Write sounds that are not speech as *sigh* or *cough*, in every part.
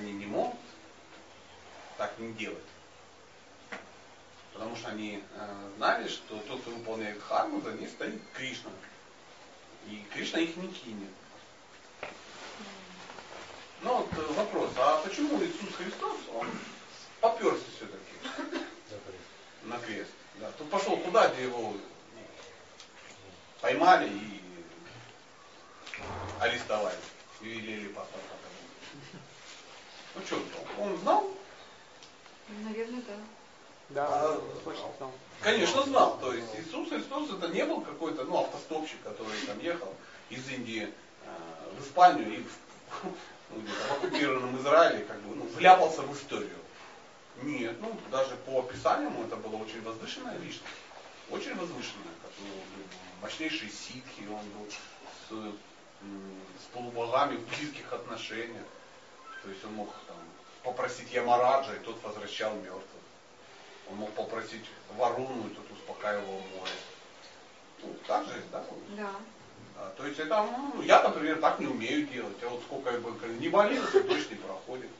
они не могут так не делать. Потому что они э, знали, что тот, кто выполняет харму, за ней стоит Кришна. И Кришна их не кинет. Ну вот э, вопрос, а почему Иисус Христос, он поперся все-таки на крест? Да. Тут пошел куда, где его поймали и арестовали. И велели послать. Ну что, он знал? Наверное, да. Да, а, точно знал. Конечно знал. То есть Иисус Христос это не был какой-то ну, автостопщик, который там ехал из Индии э, в Испанию и в, ну, в оккупированном Израиле как бы ну, вляпался в историю. Нет, ну даже по описаниям это была очень возвышенная личность. Очень возвышенная, как ну, мощнейший ситхи, он был с, с полубогами в близких отношениях. То есть он мог там, попросить Ямараджа, и тот возвращал мертвых. Он мог попросить Варуну, и тот успокаивал море. Ну, так же, да? Да. А, то есть это, ну, я, например, так не умею делать. Я вот сколько я бы не молился, дождь не проходит.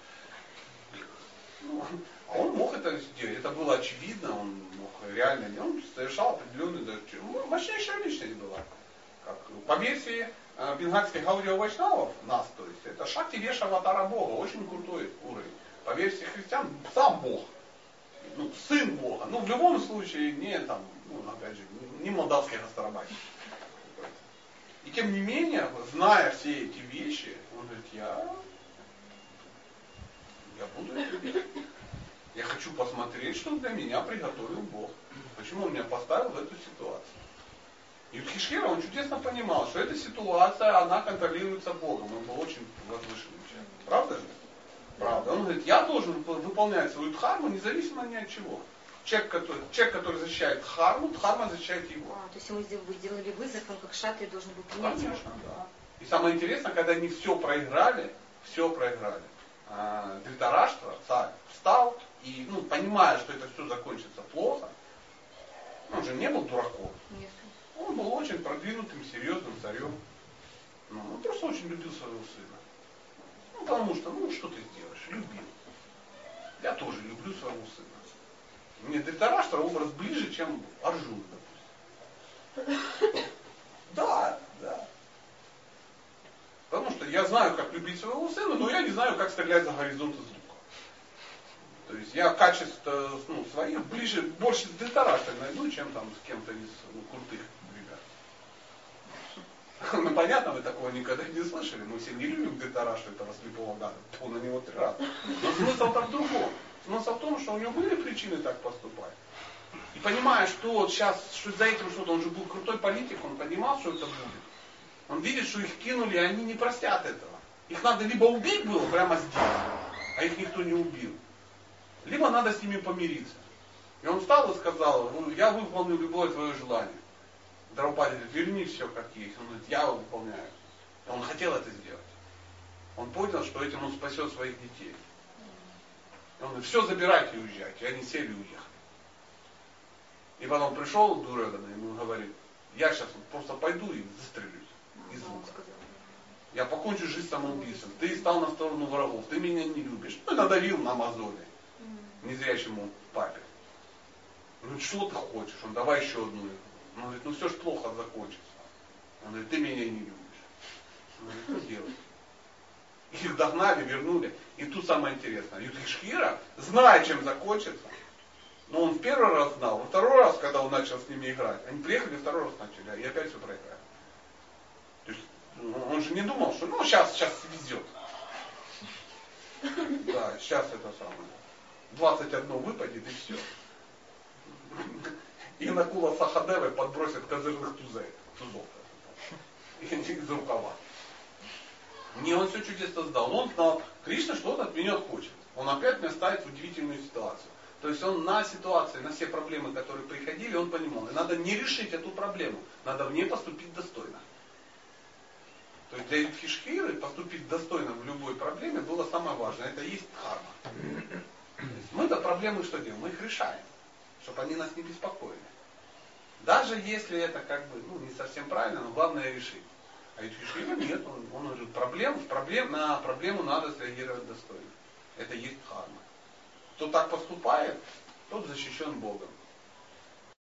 Ну, а он мог это сделать. Это было очевидно, он мог реально, он совершал определенный, ну, мощнейшая личность была. Как, по версии бенгальских аудиовайшнавов, нас, то есть, это Шакти Веша Аватара Бога, очень крутой уровень. По версии христиан, сам Бог, ну, сын Бога. Ну, в любом случае, не там, ну, опять же, не молдавский гастарбайт. И тем не менее, зная все эти вещи, он говорит, я, я буду это делать. Я хочу посмотреть, что для меня приготовил Бог. Почему он меня поставил в эту ситуацию. И Юдхишхира, он чудесно понимал, что эта ситуация, она контролируется Богом. Он был очень возвышенным человеком. Правда же? Правда. Он говорит, я должен выполнять свою дхарму независимо ни от чего. Человек, который, человек, который защищает дхарму, дхарма защищает его. А, то есть ему вы сделали вызов, он как шатри должен был принять Конечно, да. И самое интересное, когда они все проиграли, все проиграли. А, Дритараштра, царь, встал и, ну, понимая, что это все закончится плохо, он же не был дураком. Нет. Очень продвинутым, серьезным царем. Ну, он просто очень любил своего сына. Ну, потому что, ну, что ты сделаешь? Любил. Я тоже люблю своего сына. Мне Дритараштра образ ближе, чем Арджун, допустим. Да, да. Потому что я знаю, как любить своего сына, но я не знаю, как стрелять за горизонт из лука. То есть я качество ну, своих ближе, больше Дритараштра найду, чем там с кем-то из ну, крутых ну понятно, вы такого никогда не слышали. Мы все не любим Детарашу этого слепого гада. То на него три раза. Но смысл там в другом. Смысл в том, что у него были причины так поступать. И понимая, что вот сейчас, что за этим что-то, он же был крутой политик, он понимал, что это будет. Он видит, что их кинули, и они не простят этого. Их надо либо убить было прямо здесь, а их никто не убил. Либо надо с ними помириться. И он встал и сказал, я выполню любое твое желание. Драупади говорит, верни все как есть. Он говорит, я выполняю. И он хотел это сделать. Он понял, что этим он спасет своих детей. И он говорит, все забирайте и уезжайте. И они сели и уехали. И потом пришел Дурёдана и ему говорит, я сейчас просто пойду и застрелюсь из лука. Я покончу жизнь самоубийством. Ты стал на сторону врагов, ты меня не любишь. Ну, надавил на мозоли незрячему папе. Ну, что ты хочешь? Он давай еще одну он говорит, ну все ж плохо закончится. Он говорит, ты меня не любишь. Он говорит, что делать? Их догнали, вернули. И тут самое интересное. Юдхишхира, зная, чем закончится, но он в первый раз знал, во второй раз, когда он начал с ними играть, они приехали, второй раз начали, и опять все проиграли. То есть ну, он же не думал, что ну сейчас, сейчас везет. Да, сейчас это самое. 21 выпадет и все и Накула Сахадевы подбросят козырных тузей, тузов *laughs* из рукава. Не, он все чудесно сдал. Он знал, Кришна что-то от меня хочет. Он опять меня ставит в удивительную ситуацию. То есть он на ситуации, на все проблемы, которые приходили, он понимал, и надо не решить эту проблему, надо в ней поступить достойно. То есть для Юдхишхиры поступить достойно в любой проблеме было самое важное. Это и есть дхарма. Мы-то проблемы что делаем? Мы их решаем, чтобы они нас не беспокоили. Даже если это как бы ну, не совсем правильно, но главное решить. А Ютхишвила нет, он, он уже проблем, проблем, на проблему надо среагировать достойно. Это есть дхарма. Кто так поступает, тот защищен Богом.